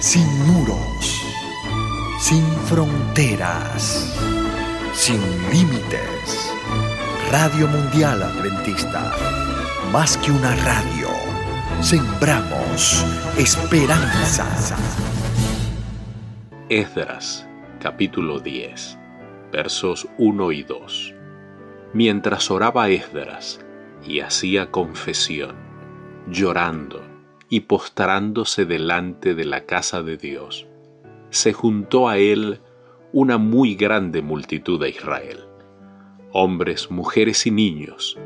sin muros, sin fronteras, sin límites. Radio Mundial Adventista, más que una radio, sembramos esperanza. Esdras, capítulo 10, versos 1 y 2. Mientras oraba Esdras y hacía confesión, llorando, y postrándose delante de la casa de Dios, se juntó a él una muy grande multitud de Israel, hombres, mujeres y niños,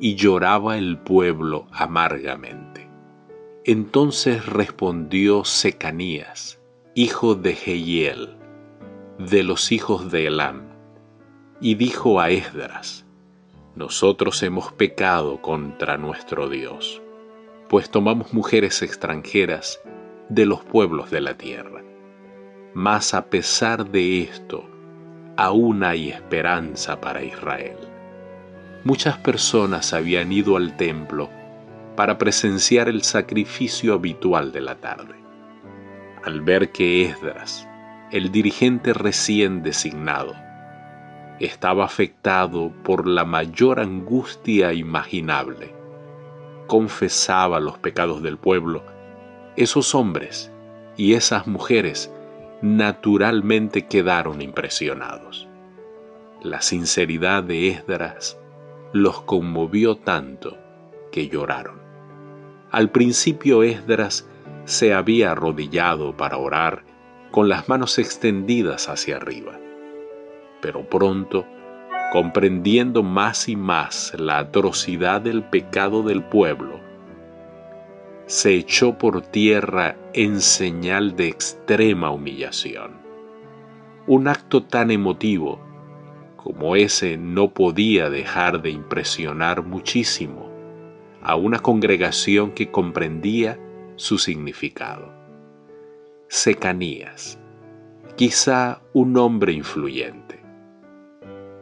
y lloraba el pueblo amargamente. Entonces respondió Secanías, hijo de Jehiel, de los hijos de Elam, y dijo a Esdras, Nosotros hemos pecado contra nuestro Dios pues tomamos mujeres extranjeras de los pueblos de la tierra. Mas a pesar de esto, aún hay esperanza para Israel. Muchas personas habían ido al templo para presenciar el sacrificio habitual de la tarde. Al ver que Esdras, el dirigente recién designado, estaba afectado por la mayor angustia imaginable, confesaba los pecados del pueblo, esos hombres y esas mujeres naturalmente quedaron impresionados. La sinceridad de Esdras los conmovió tanto que lloraron. Al principio Esdras se había arrodillado para orar con las manos extendidas hacia arriba, pero pronto comprendiendo más y más la atrocidad del pecado del pueblo, se echó por tierra en señal de extrema humillación. Un acto tan emotivo como ese no podía dejar de impresionar muchísimo a una congregación que comprendía su significado. Secanías, quizá un hombre influyente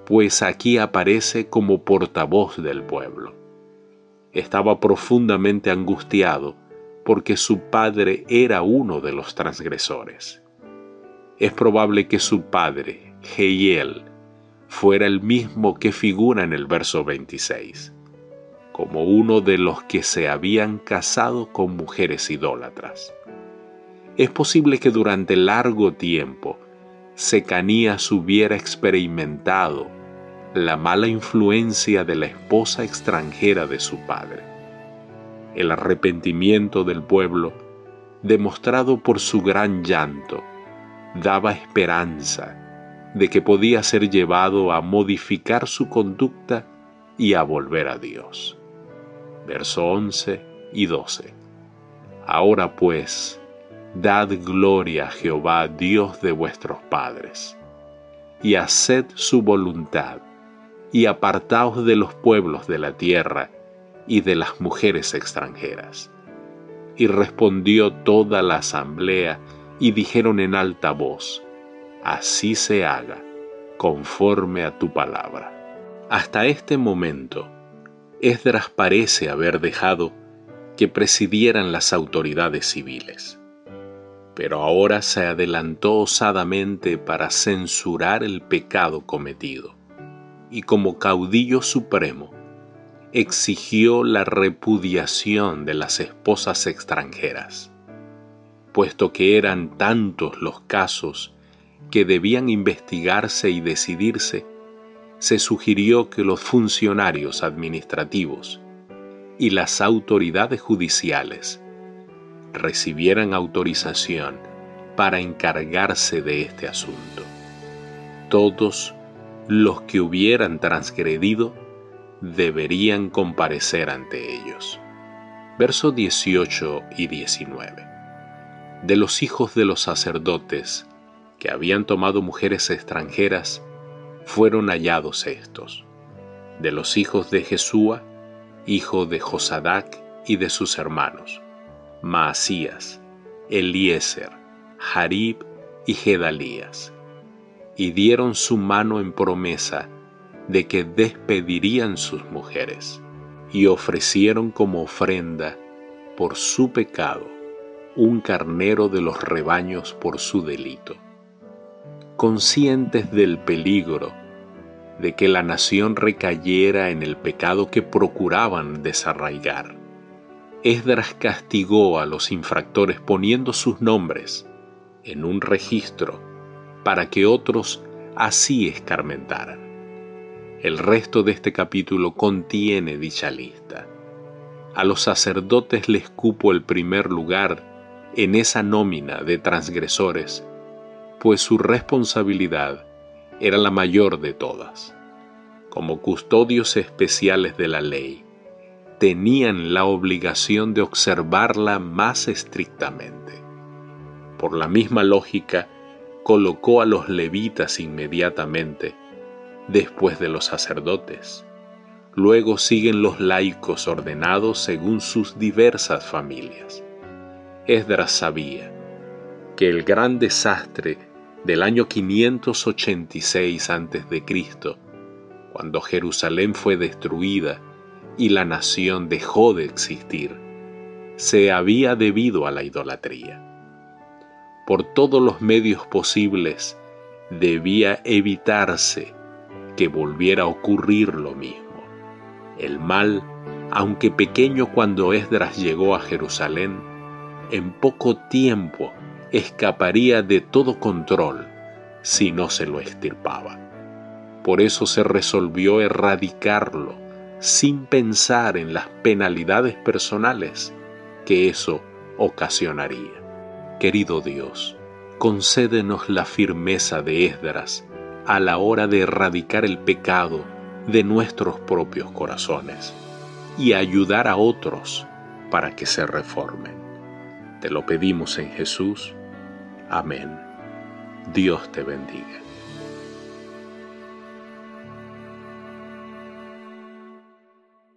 pues aquí aparece como portavoz del pueblo. Estaba profundamente angustiado porque su padre era uno de los transgresores. Es probable que su padre, Jehiel, fuera el mismo que figura en el verso 26, como uno de los que se habían casado con mujeres idólatras. Es posible que durante largo tiempo Secanías hubiera experimentado la mala influencia de la esposa extranjera de su padre. El arrepentimiento del pueblo, demostrado por su gran llanto, daba esperanza de que podía ser llevado a modificar su conducta y a volver a Dios. Verso 11 y 12. Ahora pues, Dad gloria a Jehová, Dios de vuestros padres, y haced su voluntad, y apartaos de los pueblos de la tierra y de las mujeres extranjeras. Y respondió toda la asamblea, y dijeron en alta voz, Así se haga, conforme a tu palabra. Hasta este momento, Esdras parece haber dejado que presidieran las autoridades civiles pero ahora se adelantó osadamente para censurar el pecado cometido, y como caudillo supremo, exigió la repudiación de las esposas extranjeras, puesto que eran tantos los casos que debían investigarse y decidirse, se sugirió que los funcionarios administrativos y las autoridades judiciales recibieran autorización para encargarse de este asunto. Todos los que hubieran transgredido deberían comparecer ante ellos. Versos 18 y 19. De los hijos de los sacerdotes que habían tomado mujeres extranjeras, fueron hallados estos. De los hijos de Jesúa, hijo de Josadac y de sus hermanos, Maasías, Eliezer, Jarib y Gedalías, y dieron su mano en promesa de que despedirían sus mujeres, y ofrecieron como ofrenda por su pecado un carnero de los rebaños por su delito. Conscientes del peligro de que la nación recayera en el pecado que procuraban desarraigar, Esdras castigó a los infractores poniendo sus nombres en un registro para que otros así escarmentaran. El resto de este capítulo contiene dicha lista. A los sacerdotes les cupo el primer lugar en esa nómina de transgresores, pues su responsabilidad era la mayor de todas. Como custodios especiales de la ley, tenían la obligación de observarla más estrictamente. Por la misma lógica, colocó a los levitas inmediatamente después de los sacerdotes. Luego siguen los laicos ordenados según sus diversas familias. Esdras sabía que el gran desastre del año 586 a.C., cuando Jerusalén fue destruida y la nación dejó de existir, se había debido a la idolatría por todos los medios posibles, debía evitarse que volviera a ocurrir lo mismo. El mal, aunque pequeño cuando Esdras llegó a Jerusalén, en poco tiempo escaparía de todo control si no se lo extirpaba. Por eso se resolvió erradicarlo sin pensar en las penalidades personales que eso ocasionaría. Querido Dios, concédenos la firmeza de Esdras a la hora de erradicar el pecado de nuestros propios corazones y ayudar a otros para que se reformen. Te lo pedimos en Jesús. Amén. Dios te bendiga.